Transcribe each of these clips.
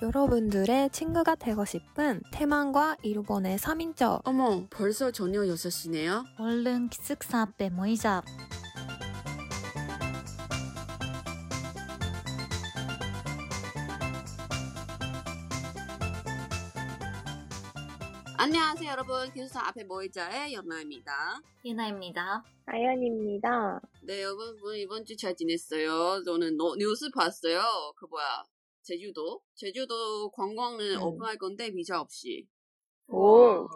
여러분들의 친구가 되고 싶은 태만과 일본의 3인조 어머, 벌써 저녁 6시네요? 얼른 기숙사 앞에 모이자. 안녕하세요, 여러분. 기숙사 앞에 모이자의 연나입니다. 유나입니다. 아연입니다. 네, 여러분, 이번 주 잘 지냈어요? 저는 노- 뉴스 봤어요. 그 뭐야, 제주도? 제주도 관광은 음. 오픈할 건데, 비자 없이. 오, 네,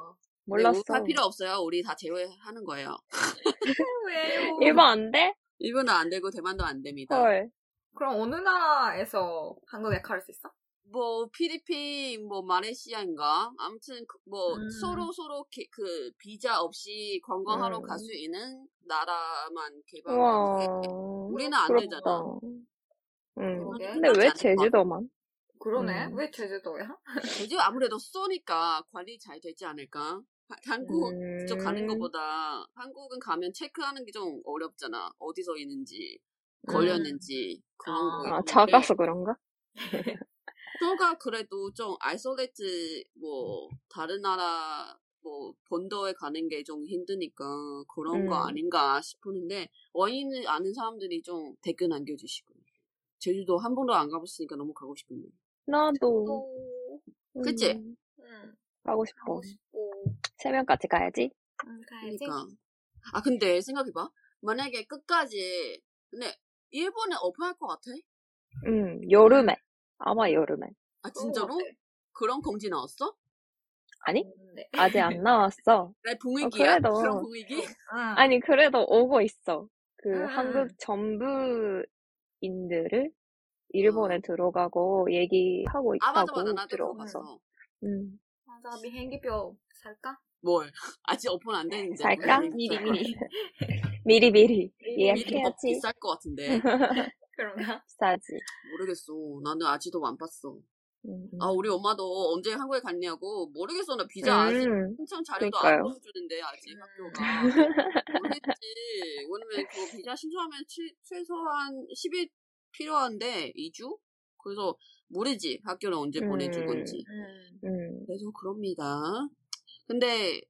몰랐어. 할 필요 없어요. 우리 다 제외하는 거예요. 왜요? 일본 안 돼? 일본도 안 되고, 대만도 안 됩니다. 헐. 그럼 어느 나라에서 한국에 갈 수 있어? 뭐 필리핀 뭐 말레이시아인가 아무튼 그, 뭐 음. 서로 서로 게- 그 비자 없이 관광하러 음. 갈수 있는 나라만. 개발하고 우리는 안 부럽다. 되잖아. 응. 그러게. 근데 왜 제주도만? 그러네. 음. 왜 제주도야? 제주 아무래도 쏘니까 관리 잘 되지 않을까? 하- 한국 음. 쪽 가는 것보다 한국은 가면 체크하는 게 좀 어렵잖아. 어디서 있는지 걸렸는지 그런 아. 거. 아, 있는데 작아서 그런가? 또가 그래도 좀 아이솔레이트 뭐 다른 나라 뭐 본도에 가는 게 좀 힘드니까 그런 거 음. 아닌가 싶었는데 원인을 아는 사람들이 좀 댓글 남겨주시고 제주도 한 번도 안 가봤으니까 너무 가고 싶은데 나도. 음, 그치? 응. 가고 싶어. 가고 싶고. 세 명까지 가야지. 응, 가야지. 그러니까 아 근데 생각해봐 만약에 끝까지 근데 일본에 오픈할 것 같아? 응, 여름에. 아마 여름에. 아 진짜로? 같아. 그런 공지 나왔어? 아니? 네. 아직 안 나왔어. 내 분위기야? 그래도. 그런 분위기? 응. 아니, 그래도 오고 있어. 그 음. 한국 전부 인들을 일본에 어. 들어가고 얘기하고 아 맞아 있다고 맞아 나도 들어가서. 음. 맞아, 비행기표 살까? 뭘? 아직 오픈 안 되는지 살까? 미리, 미리. 미리 미리 예약해야지. 비쌀 것 같은데 그런가? 비싸지. 모르겠어 나는 아직도 안 봤어 음. 아 우리 엄마도 언제 한국에 갔냐고 모르겠어 나 비자 아직 음. 신청 자료도 안 그러니까요. 보여주는데 아직 음. 학교가 모르겠지 왜냐면 그 비자 신청하면 최, 최소한 10일 필요한데 2주? 그래서 모르지 학교를 언제 음. 보내줄 건지 응. 음. 그래서 그럽니다 근데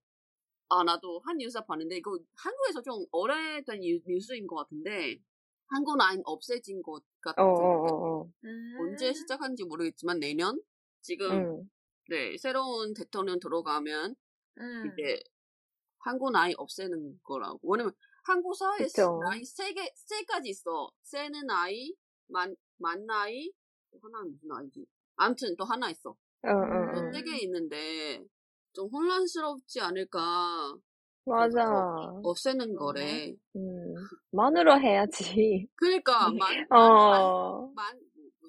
아 나도 한 뉴스 봤는데 이거 한국에서 좀 오래된 뉴- 뉴스인 것 같은데 한국 라인 없애진 것 어, 같은데 어, 어, 어. 음. 언제 시작한지 모르겠지만 내년 지금 음. 네 새로운 대통령 들어가면 응. 이제 한국 나이 없애는 거라고 왜냐면 한국 사회에 그쵸. 나이 세 개 세 가지 있어 세는 나이 만, 만 나이 또 하나는 무슨 나이지 아무튼 또 하나 있어 어, 어, 어. 음. 세개 있는데 좀 혼란스럽지 않을까 맞아. 없애는 거래 음. 만으로 해야지. 그러니까 만, 만, 어. 만,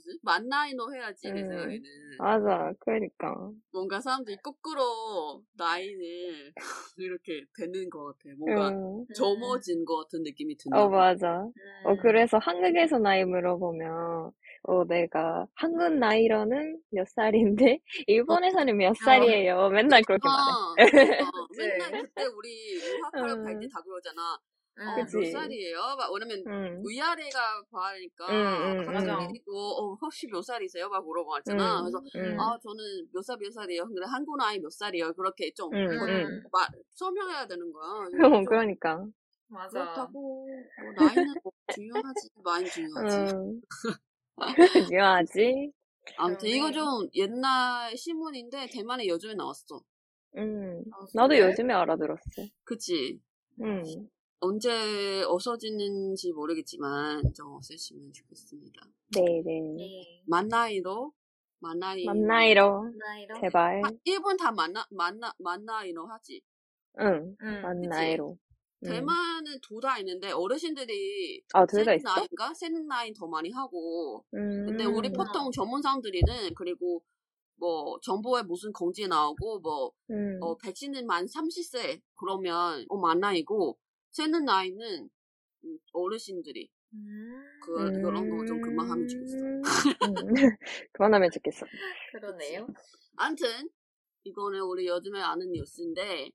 뭐, 무슨 만 나이로 해야지 내 음. 생각에는 맞아. 그러니까. 뭔가 사람들이 거꾸로 나이를 이렇게 되는 것 같아. 뭔가 응. 젊어진 것 같은 느낌이 든다. 어, 맞아. 음. 어, 그래서 한국에서 나이 물어보면, 어, 내가 한국 나이로는 몇 살인데, 일본에서는 몇 살이에요. 맨날 그렇게 말해. 아, 어, 맨날 그때 우리 유학하러 갈때 음. 다 그러잖아. 응. 어, 그치. 몇 살이에요? 막 왜냐면 응. 위아래가 봐니까 응, 응, 학생들이 또 어, 혹시 몇 살이세요? 막 물어봤잖아. 응, 그래서 응. 아 저는 몇 살 몇 살이에요. 근데 한국 나이 몇 살이에요? 그렇게 좀 응. 말 설명해야 되는 거야. 어, 그러니까. 맞아. 그렇다고 뭐 나이는 뭐 중요하지 많이 중요하지. 응. 중요하지. 아무튼. 이거 좀 옛날 신문인데 대만에 요즘에 나왔어. 응. 아, 나도? 요즘에 알아들었어. 그치? 응. 언제 없어지는지 모르겠지만 좀 없애시면 좋겠습니다. 네네. 네. 만 나이로 만 나이 만 나이로, 나이로? 제발. 아, 일본 다 만나 만나 만 나이로 하지. 응. 응. 만 그치? 나이로. 응. 대만은 둘 다 있는데 어르신들이 아, 둘다 세는 있어? 나이인가 세는 나이 더 많이 하고 음. 근데 우리 음. 보통 전문 사람들이는 그리고 뭐 정보에 무슨 공지 나오고 뭐 음. 어, 백신은 만 30세 그러면 어, 만 나이고 세는 나이는 음, 어르신들이 음. 그 그런 거 좀 그만하면 좋겠어. 음. 그만하면 좋겠어. 그러네요. 아무튼 이거는 우리 요즘에 아는 뉴스인데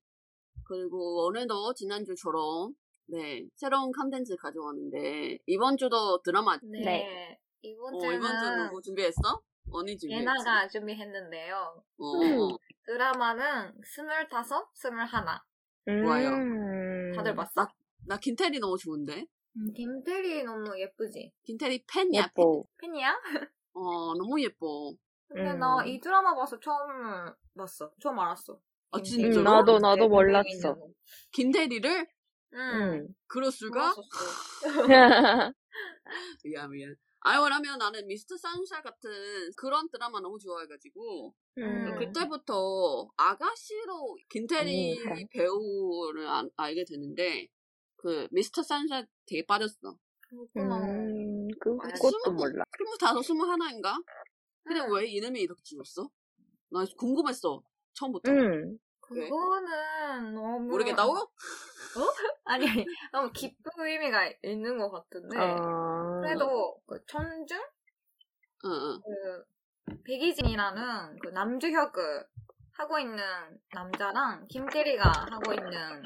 그리고 오늘도 지난주처럼 네 새로운 컨텐츠 가져왔는데 이번 주도 드라마 네. 네. 이번 어, 주는 이번 주 누구 준비했어? 언니 준비. 예나가 준비했는데요. 어. 음. 드라마는 스물다섯, 스물하나. 좋아요. 음. 다들 봤어? 나 김태리 너무 좋은데. 음, 김태리 너무 예쁘지? 김태리 팬이야. 팬. 예뻐. 팬이야? 어 너무 예뻐. 근데 음. 나 이 드라마 봐서 처음 봤어. 처음 알았어. 아 김태리. 진짜로? 음, 나도 나도 네, 몰랐어. 김태리를 응. 음. 그럴 수가? 미안 미안. 아유 왜냐면 나는 미스터 산샤 같은 그런 드라마 너무 좋아해가지고 음. 그때부터 아가씨로 김태리 그러니까. 배우를 아- 알게 됐는데 그 미스터 산샤 되게 빠졌어. 음, 그, 아, 그것도 스무- 몰라. 스물다섯 스물하나인가? 근데 응. 왜 이름이 이렇게 지었어? 나 궁금했어 처음부터. 응. 그거는 너무 모르겠다고? 아니 아니 너무 깊은 의미가 있는 것 같은데 어, 그래도 그 천중 응, 응. 그 백이진이라는 그 남주혁을 하고 있는 남자랑 김태리가 하고 있는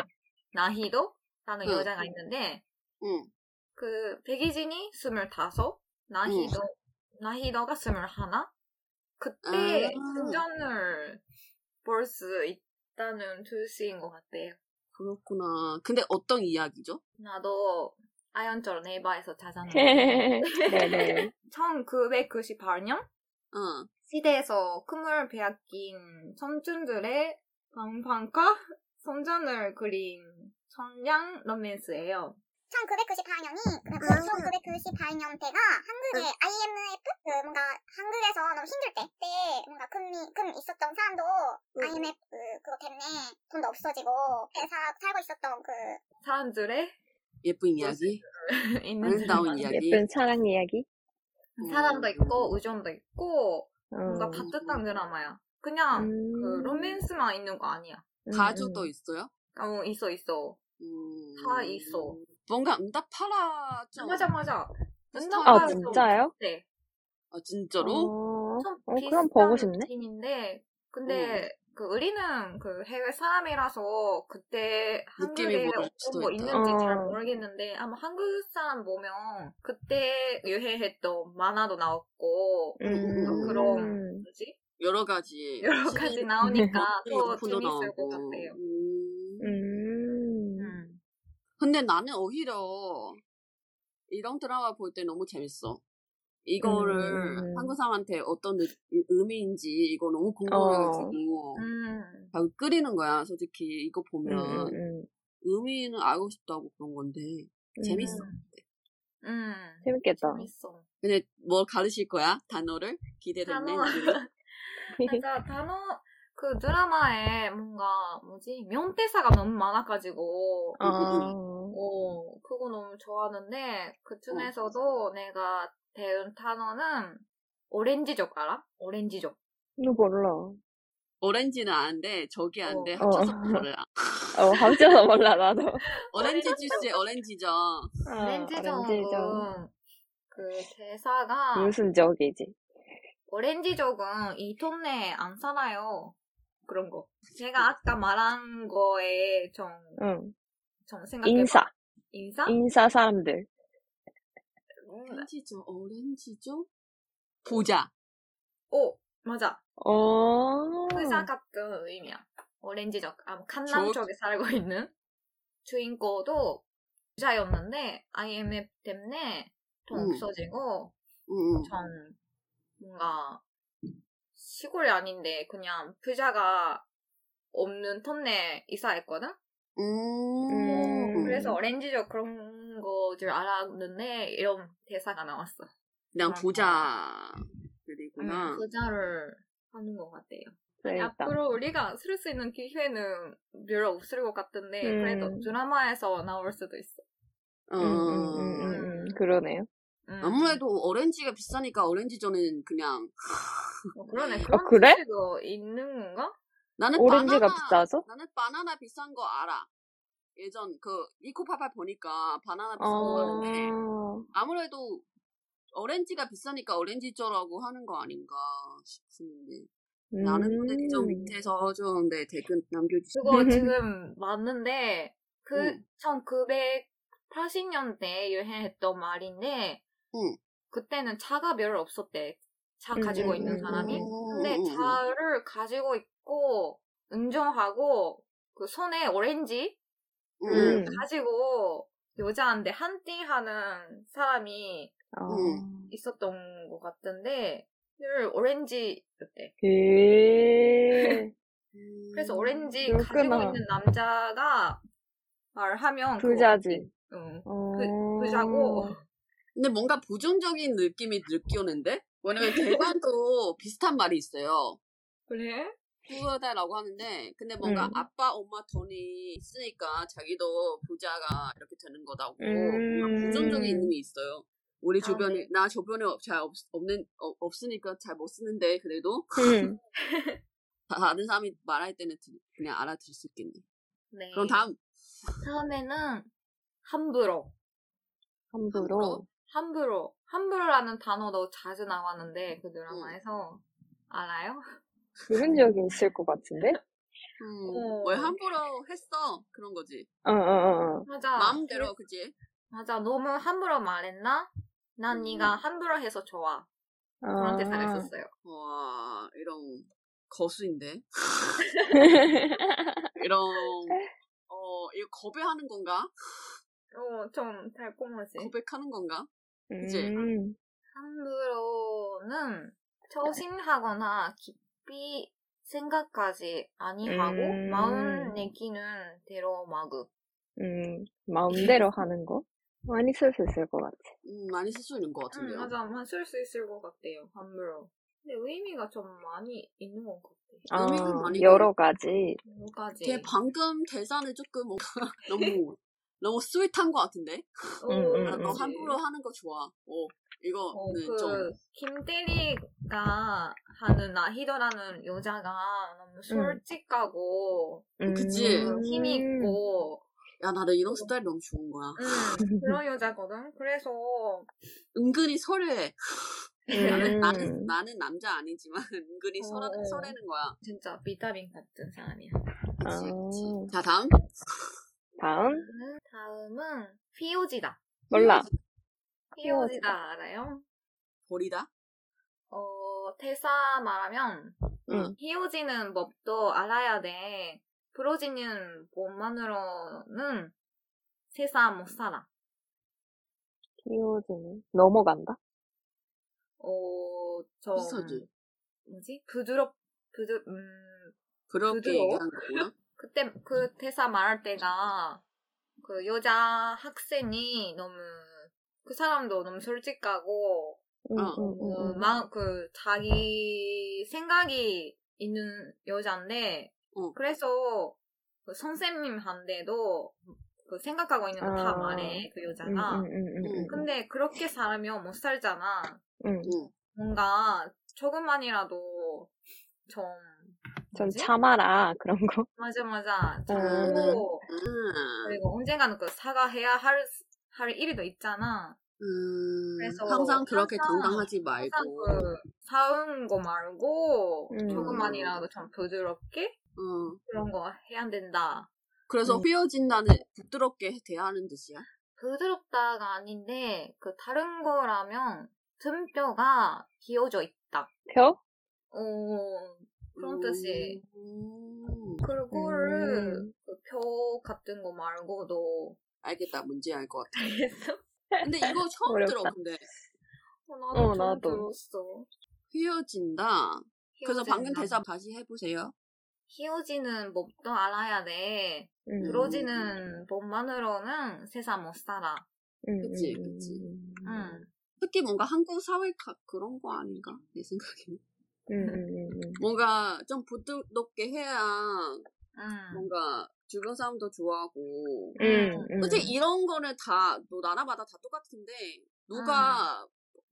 나희도라는 응. 여자가 있는데 응. 그 백이진이 스물다섯 나희도 나희도가 스물하나 그때 아. 순전을 볼 수 있 다는 투시인 것 같아요. 그렇구나. 근데 어떤 이야기죠? 나도 아연처럼 네이버에서 찾았는데 네네. 1998년 응. 시대에서 꿈을 빼앗긴 청춘들의 방방과 선전을 그린 천냥 로맨스예요. 1998년이 그 1998년대가 한국의 IMF 그 뭔가 한국에서 너무 힘들 때 그때 뭔가 금이 금 있었던 사람도 IMF 그거 때문에 돈도 없어지고 회사 살고 있었던 그 사람들의 예쁜 이야기. 있는 아름다운. 이야기. 예쁜 사랑 이야기? 사랑도 음. 있고 의존도 있고 어. 뭔가 따뜻한 드라마야. 그냥 음. 그 로맨스만 있는 거 아니야. 음, 가족도 음. 있어요? 어 있어 있어. 음. 다 있어. 뭔가 응답하라. 맞아 맞아. 아, 진짜요? 네. 아, 진짜로? 어, 좀 어, 비슷한 그럼 보고 싶네. 느낌인데 근데 그 우리는 그 해외 사람이라서 그때 느낌이 한국에 모를 수도 어떤 거 있다. 있는지 잘 어. 모르겠는데 아마 한국 사람 보면 그때 유행했던 만화도 나왔고 음. 그런 뭐지 여러 가지. 여러 가지 나오니까 더 재밌을 것. 같아요. 음. 음. 음. 근데 나는 오히려 이런 드라마 볼 때 너무 재밌어. 이거를 음, 음, 음. 한국 사람한테 어떤 의- 의미인지 이거 너무 궁금해가지고 음. 막 끓이는 거야. 솔직히 이거 음, 보면 음, 음. 의미는 알고 싶다고 그런 건데 재밌어. 음. 재밌겠다. 재밌어. 근데 뭐 가르칠 거야? 단어를 기대됐네. 단어. 맞아, 단어, 그 드라마에 뭔가, 뭐지, 명대사가 너무 많아가지고, 어, 어, 그거 너무 좋아하는데, 그 중에서도 내가 배운 단어는, 오렌지족 알아? 오렌지족. 이거 몰라. 오렌지는 아는데 저기 아는데 어. 합쳐서 어. 몰라. 어, 합쳐서 몰라, 나도. 오렌지 주스에 오렌지죠. 어, 오렌지족은, 그 대사가, 무슨 적이지? 오렌지족은 이 동네에 안 살아요. 그런 거. 제가 아까 말한 거에 좀, 응. 좀 생각해봐. 인사. 인사? 인사 사람들. 오렌지죠, 오렌지죠. 부자. 오, 맞아. 어. 의사 같은 의미야. 오렌지족. 아, 칸남 저- 쪽에 살고 있는 주인공도 부자였는데 IMF 때문에 돈 음. 없어지고 응, 전 뭔가 시골이 아닌데 그냥 부자가 없는 턴에 이사했거든? 음. 음. 그래서 오렌지족 그런 거 줄 알았는데 이런 대사가 나왔어. 그냥 아, 부자들이구나. 음, 부자를 하는 것 같아요. 아니, 재밌다. 앞으로 우리가 쓸 수 있는 기회는 별로 없을 것 같은데 음. 그래도 드라마에서 나올 수도 있어. 어. 음, 음, 음, 음, 음. 그러네요. 음. 아무래도 오렌지가 비싸니까 오렌지전은 그냥 어, 그러네. 그런 그래? 뜻도 있는 건가? 나는 오렌지가 바나나, 비싸서? 나는 바나나 비싼 거 알아. 예전 그 이코파파 보니까 바나나 비싼 거 하는데 어. 아무래도 오렌지가 비싸니까 오렌지저라고 하는 거 아닌가 싶은데 나는 음. 근데 좀 밑에서 좀내 댓글 남겨주시고 그거 지금 맞는데 그 응. 1980년대 유행했던 말인데 응. 그때는 차가 별로 없었대. 차 음, 가지고 음, 있는 음, 사람이. 음, 근데. 차를 가지고 있고 운전하고 그 손에 오렌지 음. 음. 가지고 여자한테 헌팅하는 사람이 어. 음. 있었던 것 같은데 늘 오렌지였대. 예. 그래서 오렌지 그렇구나. 가지고 있는 남자가 말하면 부자지. 응. 어. 부자고 근데 뭔가 부정적인 느낌이 느껴오는데? 왜냐면 대관도 비슷한 말이 있어요. 그래? 부자다라고 하는데, 근데 뭔가 음. 아빠, 엄마 돈이 있으니까 자기도 부자가 이렇게 되는 거다고. 음. 부정적인 의미 있어요. 우리 아, 주변에, 네. 나 주변에 잘 없, 없는, 어, 없으니까 잘 못 쓰는데, 그래도 음. 다- 다른 사람이 말할 때는 들- 그냥 알아들을 수 있겠네. 네. 그럼 다음. 다음에는 함부로. 함부로. 함부로. 함부로라는 단어도 자주 나왔는데 그 드라마에서 알아요? 들은 적이 있을 것 같은데? 음, 어. 왜 함부로 했어? 그런 거지. 어, 어, 어, 어. 맞아. 마음대로, 그지? 맞아. 너무 함부로 말했나? 난 음. 네가 함부로 해서 좋아. 그런 대사가 있었어요. 와, 이런 거수인데? 이런, 어, 이거 거배하는 건가? 어, 좀 달콤하지. 고백하는 건가? 그치? 음. 함부로는 처신하거나 깊이 생각까지 아니하고 음. 마음 내기는 대로 마구. 음. 마음대로 하는 거? 많이 쓸 수 있을 것 같아. 음, 많이 쓸 수 있는 것 응, 같은데요. 맞아. 만쓸수 있을 것 같아요. 함부로. 근데 의미가 좀 많이 있는 것 같아. 아, 의미는 많이 여러 가지. 여러 가지. 걔 방금 대사는 조금 뭔가 너무, 너무 스윗한 것 같은데? 오, 음, 음, 나너 음. 함부로 하는 거 좋아. 어, 어, 이거는 그, 좀, 김대리가 하는 나희도라는 여자가 너무 솔직하고, 음. 그치? 힘이 있고, 야, 나는 이런 스타일 너무 좋은 거야. 음, 그런 여자거든? 그래서, 은근히 설레. 음. 나는, 나는, 나는 남자 아니지만 은근히 설레, 어. 설레는 거야. 진짜 비타민 같은 사람이야. 그치, 아. 그치. 자, 다음. 다음? 다음은, 피오지다. 몰라. 피오지다 알아요? 버리다? 어, 대사 말하면, 응. 헤어지는 법도 알아야 돼. 부러지는 법만으로는 세상 못 살아. 키워지는. 넘어간다? 어, 좀, 비슷하지? 뭐지? 부드럽, 부드, 음, 부드러워? 얘기하는 거구나. 그때, 그 대사 말할 때가, 그 여자 학생이 너무, 그 사람도 너무 솔직하고, 응, 어. 어, 응. 마, 그, 자기 생각이 있는 여자인데, 어. 그래서, 그 선생님한테도 그 생각하고 있는 거다 아. 말해, 그 응, 여자가. 응, 응. 근데 그렇게 살면 못 살잖아. 뭔가 조금만이라도 좀, 좀 뭐지? 참아라, 그런 거. 맞아, 맞아. 음. 참고, 음. 그리고 언젠가는 그 사과해야 할, 할 일도 있잖아. 음, 그래서 항상 그렇게 당당하지 말고, 그, 사은 거 말고, 음. 조금만이라도 좀 부드럽게 어. 그런 거 해야 된다. 그래서 음. 휘어진다는 부드럽게 대하는 뜻이야. 부드럽다가 아닌데, 그 다른 거라면, 등뼈가 기어져 있다. 표? 어, 그런 뜻이. 음, 그거를, 음. 그표 같은 거 말고도, 알겠다. 뭔지 알 것 같아. 알겠어? 근데 이거 처음 어렵다. 들어, 근데. 어, 나도 어, 처음 나도. 들었어. 휘어진다. 그래서 방금 휘어진다. 대사 다시 해보세요. 휘어지는 법도 알아야 돼. 응. 부러지는 법만으로는 세상 못 살아. 응, 그치, 응, 그치. 응, 응. 특히 뭔가 한국 사회 가- 그런 거 아닌가? 내 생각에는. 응, 응, 응, 응. 뭔가 좀 부드럽게 해야 응. 뭔가 주변 사람도 좋아하고. 솔직히 이런 거는 다, 뭐 나라마다 다 똑같은데, 누가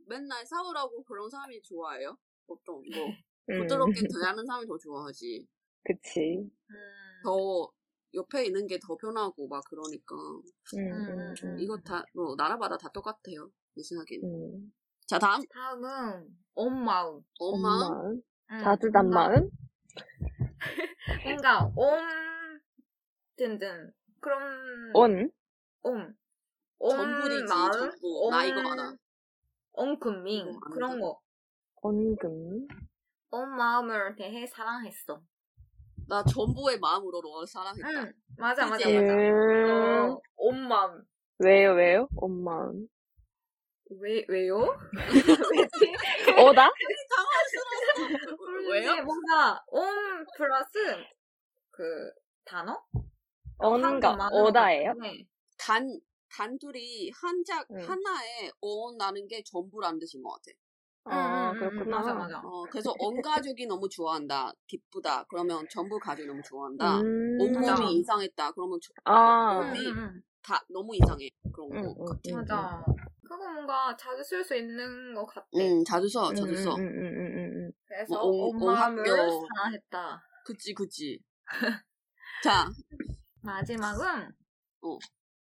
맨날 싸우라고 그런 사람이 좋아해요? 보통, 뭐, 응. 부드럽게 대하는 사람이 더 좋아하지. 그치. 응. 더, 옆에 있는 게 더 편하고 막 그러니까. 응, 음, 응, 응. 이거 다, 뭐, 나라마다 다 똑같아요. 내 생각에는. 응. 자, 다음. 다음은, 온 마음. 엄마. 마음. 응. 따뜻한 뭔가- 마음? 뭔가 옴 등등 그런 온? 옴. 옴 전부리지, 마음, 전부. 나 이거 알아. 이거 안 그런. 거. 언금. 온 마음을 대해 사랑했어. 나 전부의 마음으로 너를 사랑했다. 응, 맞아, 맞아? 맞아. 음, 어, 온 마음. 왜요, 왜요? 엄마. 왜, 왜요? 어다? 왜요? 근데 뭔가 온 플러스 그 단어? 언가, 것 어다예요? 같은데. 단, 단둘이 한자, 응. 하나에 어 나는 게 전부라는 뜻인 것 같아. 아, 응, 그렇구나. 맞아, 맞아. 어, 그래서 온 가족이 너무 좋아한다. 기쁘다. 그러면 전부 가족이 너무 좋아한다. 음, 온몸이 맞아. 이상했다. 그러면 저- 아, 응. 응, 응, 다 너무 이상해. 그런 응, 거. 응, 응, 맞아. 그거 뭔가 자주 쓸 수 있는 것 같아. 응, 자주 써, 응, 자주 써. 응, 응, 응, 응, 응. 그래서 뭐, 온- 온온 마음을 학교. 사랑했다. 그치, 그치. 자, 마지막은 어.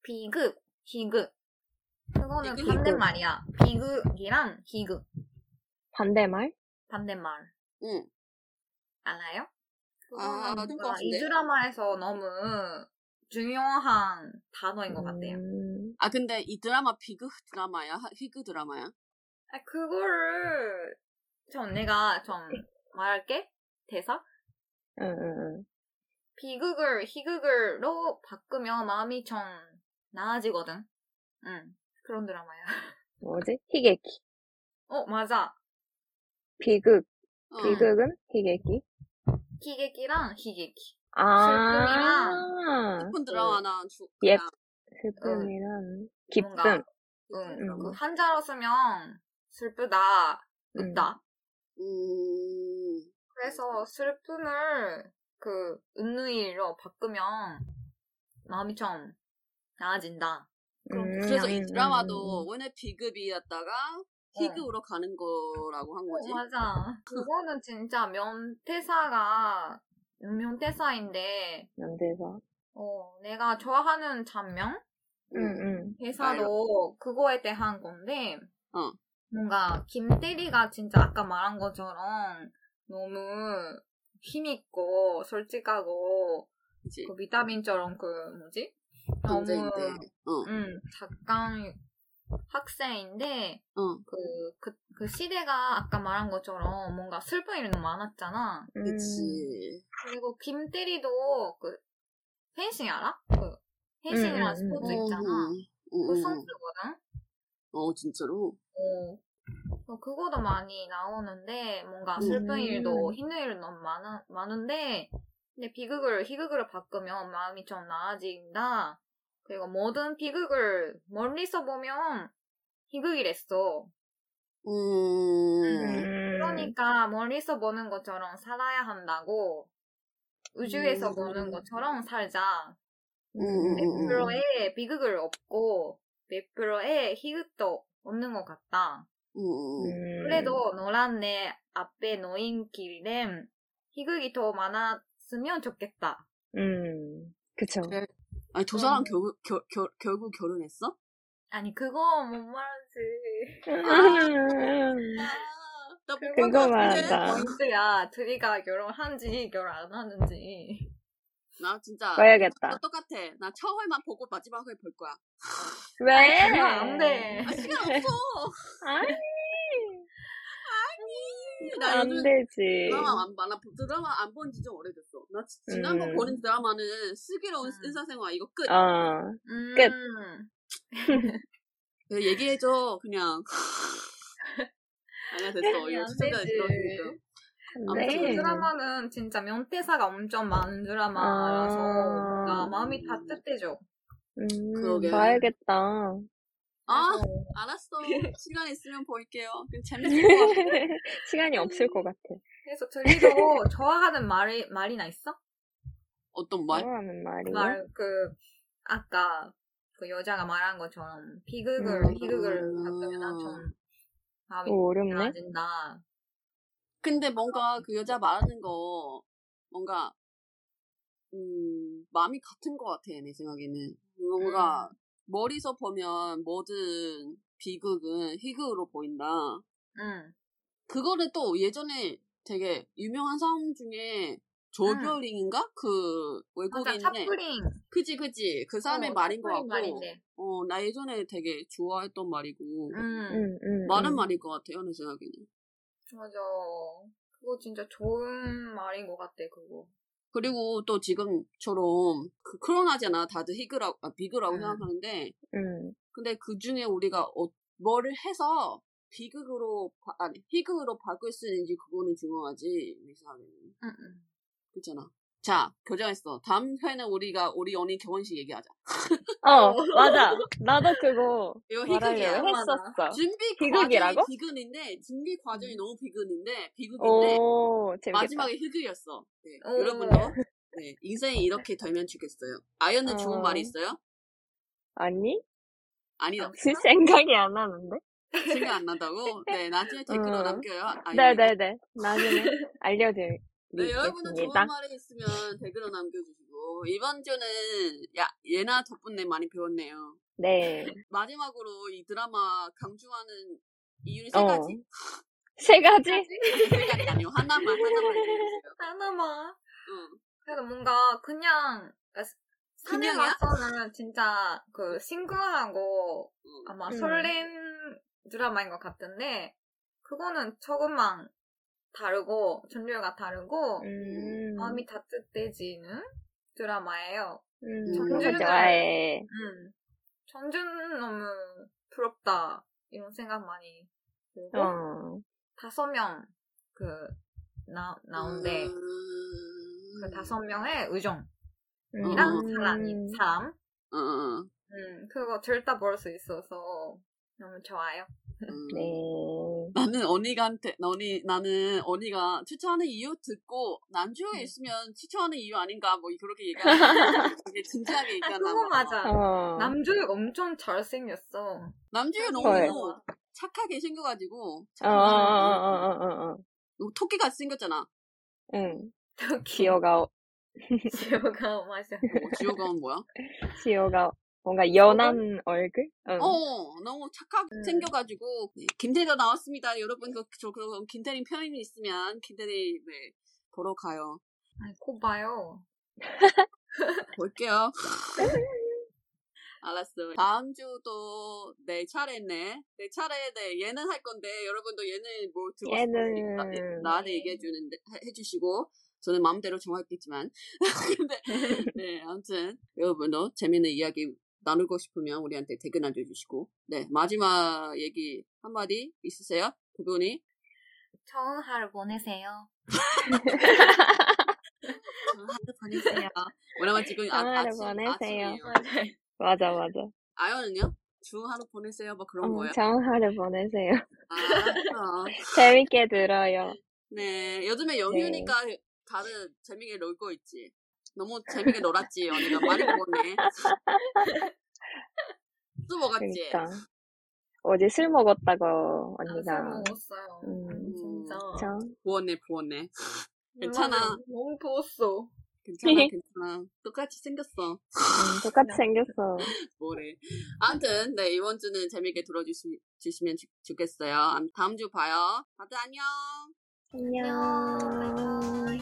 비극, 희극. 그거는 비극, 반대말이야. 비극이랑 희극. 반대말? 반대말. 응. 알아요? 아, 뭔가 같은데? 이 드라마에서 너무 중요한 단어인 것 같아요. 음, 아, 근데 이 드라마 비극 드라마야? 하- 희극 드라마야? 아, 그거를 좀 내가 좀 말할게. 대사? 응, 응, 응. 비극을 희극을로 바꾸면 마음이 좀 나아지거든. 응. 그런 드라마야. 뭐지? 희객기. 어, 맞아. 비극. 어. 비극은 희객기. 희극이랑 희극이. 아, 슬픈 드라마나 주, 예. 그냥 슬픔이란 기쁨. 뭔가, 응. 드라마. 그 한자로 쓰면 슬프다, 음. 웃다. 음, 그래서 슬픔을 그 은의로 바꾸면 마음이 좀 나아진다. 음, 그래서 이 음, 드라마도 음, 원래 비급이었다가 희극으로 가는 거라고 한 거지. 어, 맞아. 그거는 진짜 명대사가 명대사인데 연대사. 어, 내가 좋아하는 장면 응, 응. 대사도 그거에 대한 건데 어. 뭔가 김대리가 진짜 아까 말한 것처럼 너무 힘있고 솔직하고 그치. 그 비타민처럼 그 뭐지? 너무. 어, 음, 잠깐 학생인데 어, 그, 그, 그 시대가 아까 말한 것처럼 뭔가 슬픈 일이 너무 많았잖아. 음. 그치. 그리고 김대리도 그 펜싱 알아? 그 펜싱이라는 음, 음, 스포츠 어, 있잖아. 음, 음, 그 음. 선수거든. 어, 진짜로? 어. 어, 그거도 많이 나오는데 뭔가 음. 슬픈 일도 힘든 일도 너무 많아, 많은데 근데 비극을 희극으로 바꾸면 마음이 좀 나아진다. 그리고 모든 비극을 멀리서 보면 희극이랬어. 음, 음. 그러니까 멀리서 보는 것처럼 살아야 한다고 우주에서 음. 보는 것처럼 살자. 음, 음, 음. 100%의 비극을 없고 100%의 희극도 없는 것 같다. 그래도 노란 내 앞에 놓인 길엔 희극이 더 많았으면 좋겠다. 음. 그쵸. 아니, 두 사람 음. 결국, 결, 결, 결국 결혼했어? 아니 그거 못 말하지. 나 그거 말한다. 포인트야. 둘이가 결혼한지 결혼 안 하는지. 나 진짜. 봐야겠다. 나 똑같아. 나 처음에만 보고 마지막에 볼 거야. 왜? 안 돼. 아, 시간 없어. 아니, 나 안 요즘 되지. 드라마 안 봐. 나 드라마 안 본 지 좀 오래됐어. 나 지- 지난번 음. 보는 드라마는 슬기로운 음. 의사생활 이거 끝. 어. 음. 끝. 그 얘기해줘 그냥. 아니야 됐어. 이거 안 시청자 되지. 들어주니까. 네. 아무튼 그 드라마는 진짜 명대사가 엄청 많은 드라마라서 아. 뭔가 마음이 따뜻해져. 음, 그러게. 봐야겠다. 아 알았어. 시간 있으면 볼게요. 그 재밌을 것 같아. 시간이 없을 것 같아. 그래서 둘이도 좋아하는 말이 말이나 있어? 어떤 말? 좋아하는 말이요? 말 그 아까 그 여자가 말한 것처럼 비극을 음. 희극을 바꾸면 좀 마음이 오, 어렵네. 나아진다. 근데 뭔가 그 여자 말하는 거 뭔가 음 마음이 같은 것 같아 내 생각에는 뭔가 음. 머리서 보면 모든 비극은 희극으로 보인다. 응. 그거를 또 예전에 되게 유명한 사람 중에 조별링인가 그 맞아, 외국인의 차플링. 그지 그지 그 사람의 어, 말인 것 같고 말인데. 어 나 예전에 되게 좋아했던 말이고 음. 응, 응, 많은 응. 말일 것 같아요 내 생각에는 맞아. 그거 진짜 좋은 말인 것 같아, 그거. 그리고 또 지금처럼 그 코로나잖아. 다들 희그라고, 아, 비그라고 음. 생각하는데, 응. 근데 그 중에 우리가 어, 뭐를 해서 비극으로, 바- 아니, 희극으로 바꿀 수 있는지 그거는 중요하지. 응, 응. 그렇잖아. 자, 교정했어. 다음 회는 우리가 우리 언니 결혼식 얘기하자. 어, 맞아. 나도 그거 이거 희극이야. 했었어. 준비 비극이라고? 비극인데, 준비 과정이 너무 비극인데, 비극인데, 오. 마지막에 희극이었어. 네, 오. 여러분도 네, 인생이 이렇게 되면 좋겠어요. 아연은 좋은 어. 말이 있어요? 아니? 아니다. 생각이 안 나는데? 생각 안 난다고? 네, 나중에 댓글로 어. 남겨요. 아연. 네네네. 나중에 네, 여러분은 좋은. 말이 있으면 댓글로 남겨주시고 이번 주는 야 예나 덕분에 많이 배웠네요. 네. 마지막으로 이 드라마 강조하는 이유는 세 어. 가지. 세 가지? 세 가지 아니고 하나만 하나만. 하나만. 응. 그래도 뭔가 그냥 산에 그냥이야? 가서는 진짜 그 싱글하고 응. 아마 음. 설렌 드라마인 것 같은데 그거는 조금만 다르고 전류가 다르고 음. 마음이 따뜻해지는 드라마예요. 음, 전주는 그런 거 좋아해. 음. 전주는 너무 부럽다 이런 생각 많이 들고 어. 다섯 명 그 나 나온데 음. 그 다섯 명의 우정이랑 음. 사람 사람 응, 응, 음 그거 들다 볼 수 있어서 너무 좋아요. 응. 네. 나는 언니가한테 언니 나는 언니가 추천하는 이유 듣고 음. 난주에 있으면 추천하는 이유 아닌가 뭐 그렇게 얘기하는 되게 진지하게 얘기하나 그거 봐. 맞아. 어. 남주혁 엄청 잘생겼어. 남주에 헐. 너무 착하게 생겨가지고 어, 어, 어, 사람이 어, 어, 어, 어. 너무 토끼같이 생겼잖아. 응. 지호가, 지호가 맞아. 어, 지호가은 뭐야? 지호가 뭔가 연한 얼굴? 응. 어 너무 착하게 음. 생겨가지고 네, 김태리가 나왔습니다. 여러분 그, 저, 그 김태리 편이 있으면 김태리 네, 보러 가요. 아니 코 봐요. 볼게요. 알았어. 다음 주도 내 차례네. 내 차례인데 얘는 할 건데 여러분도 얘는 뭐 듣고 싶으니까 나한테 얘기해 주는데 해- 해주시고 저는 마음대로 정했겠지만 근데 네 아무튼 여러분도 재밌는 이야기 나누고 싶으면 우리한테 댓글 남겨주시고 네 마지막 얘기 한마디 있으세요? 그분이 좋은 하루 보내세요. 하루 보내세요. 왜냐면 지금 아, 하루 아침, 보내세요. 아침이에요. 맞아, 맞아. 아연은요? 좋은 하루 보내세요. 뭐 그런 어, 거예요. 정하루 보내세요. 아, 어. 재밌게 들어요. 네, 요즘에 연휴니까 다들 재밌게 놀고 있지. 너무 재밌게 놀았지, 언니가. 많이 먹었네. 또 먹었지? 그러니까. 어제 술 먹었다고, 술 언니가. 먹었어요. 음, 진짜. 참. 부었네, 부었네. 괜찮아. 맞아, 너무 부었어. 괜찮아, 괜찮아. 똑같이 생겼어. 음, 똑같이 생겼어. 뭐래. 아무튼, 네, 이번 주는 재밌게 들어주시면 좋- 좋겠어요. 다음 주 봐요. 다들 안녕! 안녕. 바이바이.